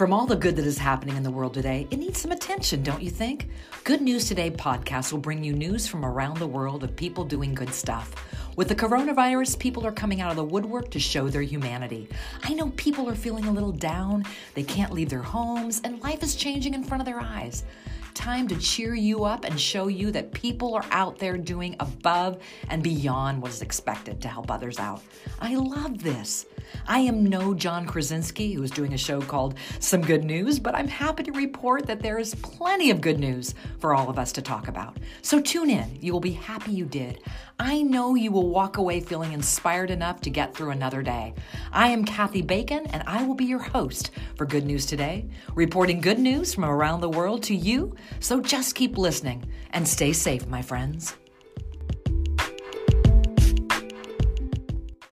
From all the good that is happening in the world today, it needs some attention, don't you think? Good News Today podcast will bring you news from around the world of people doing good stuff. With the coronavirus, people are coming out of the woodwork to show their humanity. I know people are feeling a little down, they can't leave their homes, and life is changing in front of their eyes time to cheer you up and show you that people are out there doing above and beyond what is expected to help others out. I love this. I am no John Krasinski who is doing a show called Some Good News, but I'm happy to report that there is plenty of good news for all of us to talk about. So tune in. You will be happy you did. I know you will walk away feeling inspired enough to get through another day. I am Kathy Bacon, and I will be your host for Good News Today, reporting good news from around the world to you. So just keep listening and stay safe, my friends.